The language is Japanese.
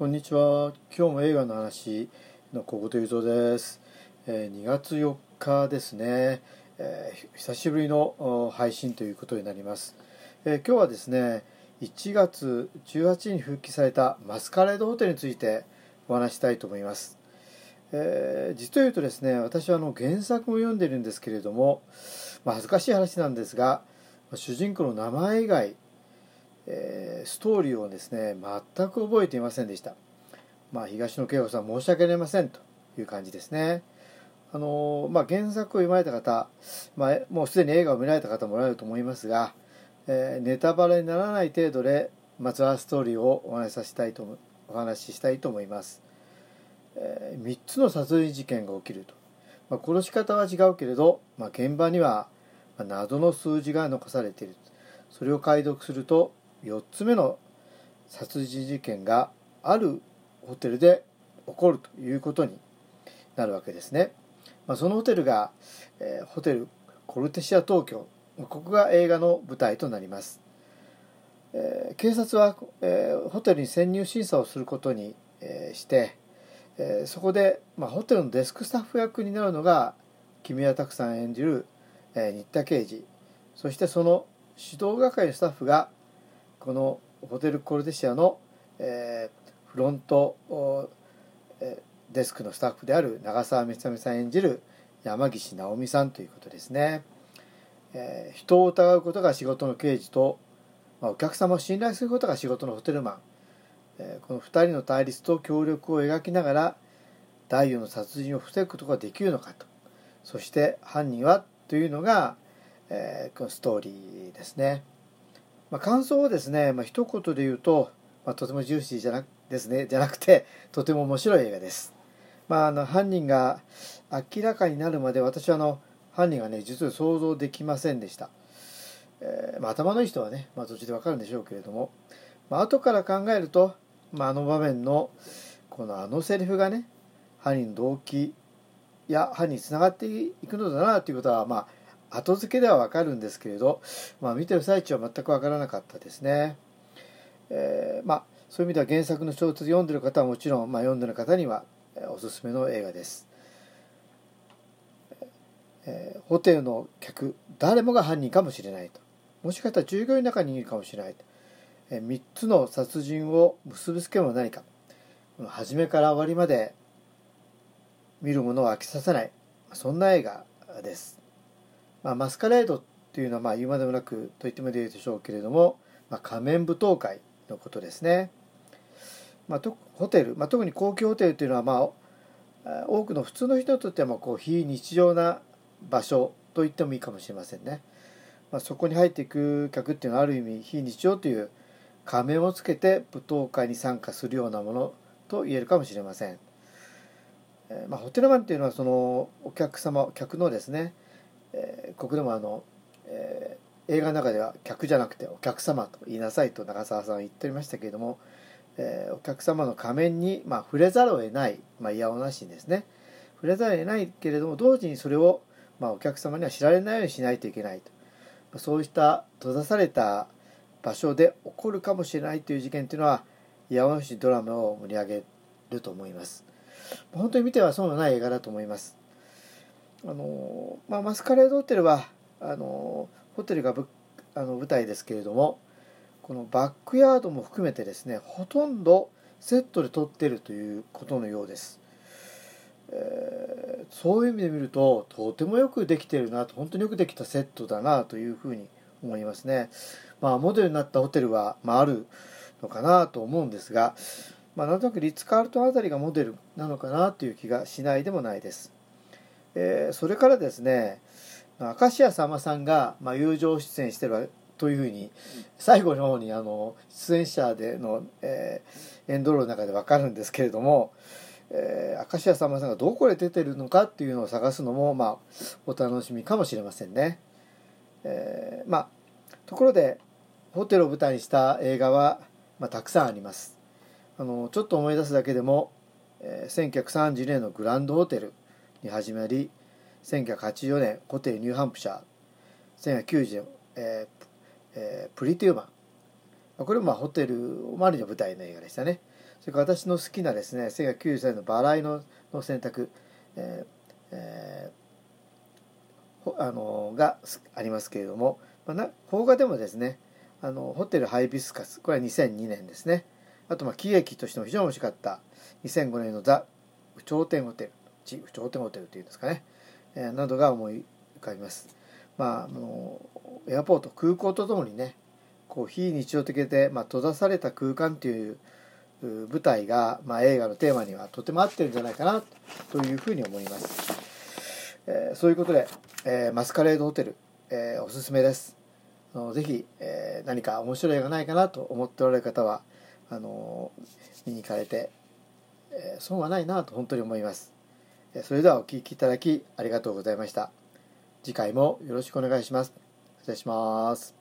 こんにちは。今日も映画の話の小言雄三です、えー、2月4日ですね、えー、久しぶりの配信ということになります、えー、今日はですね、1月18日に復帰されたマスカレードホテルについてお話したいと思います。えー、実を言うとですね、私はあの原作も読んでるんですけれども、まあ、恥ずかしい話なんですが、主人公の名前以外えー、ストーリーをですね全く覚えていませんでした。まあ、東野圭吾さん申し訳ありませんという感じですね。あのまあ、原作を読まれた方、まあ、もうすでに映画を見られた方もおられると思いますが、えー、ネタバレにならない程度でまずはストーリーをお話しさせたいとお話ししたいと思います。えー、3つの殺人事件が起きると、まあ、殺し方は違うけれど、まあ、現場には謎の数字が残されているそれを解読すると4つ目の殺人事件があるホテルで起こるということになるわけですね。まあ、そのホテルが、えー、ホテルコルテシア東京ここが映画の舞台となります。えー、警察は、えー、ホテルに潜入審査をすることに、えー、して、えそこで、まあ、ホテルのデスクスタッフ役になるのが木村拓さん演じる、え新田刑事そしてその指導係のスタッフがこのホテルコルデシアの、えー、フロント、えー、デスクのスタッフである長澤めさめさん演じる山岸直美さんということですね、えー、人を疑うことが仕事の刑事と、まあ、お客様を信頼することが仕事のホテルマン、えー、この2人の対立と協力を描きながら第4の殺人を防ぐことができるのかと。そして犯人はというのが、えー、このストーリーですね。まあ、感想をですね、まあ、一言で言うと、まあ、とてもジューシーじゃなですねじゃなくてとても面白い映画です。まあ、あの犯人が明らかになるまで私はあの犯人がね実は想像できませんでした。えーまあ、頭のいい人はね、まあ、途中でわかるんでしょうけれども、まあ後から考えると、まあ、あの場面のこのあのセリフがね犯人の動機や犯人につながっていくのだなということはまあ後付けではわかるんですけれど、まあ、見てる最中は全くわからなかったですね。えー、まあ、そういう意味では原作の小説読んでる方はもちろん、まあ、読んでる方にはおすすめの映画です。えー、ホテルの客誰もが犯人かもしれないともしかしたら従業員の中にいるかもしれないと、えー、3つの殺人を結びつけるのは何か初めから終わりまで見るものを飽きさせないそんな映画です。まあ、マスカレードっていうのはまあ言うまでもなくと言ってもいいでしょうけれども、まあ、仮面舞踏会のことですね。まあ、とホテル、まあ、特に高級ホテルというのは、まあ、多くの普通の人にとってはまあこう非日常な場所と言ってもいいかもしれませんね。まあ、そこに入っていく客っていうのはある意味非日常という仮面をつけて舞踏会に参加するようなものと言えるかもしれません。まあ、ホテルマンっていうのはそのお客様客のですねえー、ここでもあの、えー、映画の中では客じゃなくてお客様と言いなさいと長澤さんは言っておりましたけれども、えー、お客様の仮面に、まあ、触れざるを得ない、まあ、いやおなしにですね。触れざるを得ないけれども同時にそれを、まあ、お客様には知られないようにしないといけないと、そうした閉ざされた場所で起こるかもしれないという事件というのはいやおなしドラマを盛り上げると思います。本当に見ては損のない映画だと思います。あのまあ、マスカレードホテルはあのホテルがぶあの舞台ですけれどもこのバックヤードも含めてですねほとんどセットで撮ってるということのようです、えー、そういう意味で見るととてもよくできてるなと本当によくできたセットだなというふうに思いますね。まあモデルになったホテルは、まあ、あるのかなと思うんですが、まあ、なんとなくリッツ・カールトンあたりがモデルなのかなという気がしないでもないです。えー、それからですね明石家さんまさんが、まあ、友情出演してるというふうに最後の方にあの出演者での、えー、エンドロールの中で分かるんですけれども、えー、明石家さんまさんがどこで出てるのかっていうのを探すのも、まあ、お楽しみかもしれませんね。えー、まあところでホテルを舞台にした映画は、まあ、たくさんあります。あのちょっと思い出すだけでも、えー、1930年のグランドホテルに始まり1984年ホテルニューハンプシャー1990年、えーえー、プリティウマン。これもまあホテルマリの舞台の映画でしたね。それから私の好きなですね1993年のバライのの選択、えーえー、あのがありますけれども、まあ、な邦画でもですねあのホテルハイビスカスこれは2002年ですね。あとまあ喜劇としても非常に面白かった2005年のザ・頂点ホテル。地頂点ホテルというんですかね、えー、などが思い浮かびます。まああのエアポート空港とともにねこう非日常的で、まあ、閉ざされた空間という舞台が、まあ、映画のテーマにはとても合ってるんじゃないかなというふうに思います、えー、そういうことで、えー、マスカレードホテル、えー、おすすめです。あのぜひ、えー、何か面白い映画ないかなと思っておられる方はあの見に行かれて、えー、損はないなと本当に思います。それではお聴きいただきありがとうございました。次回もよろしくお願いします。失礼します。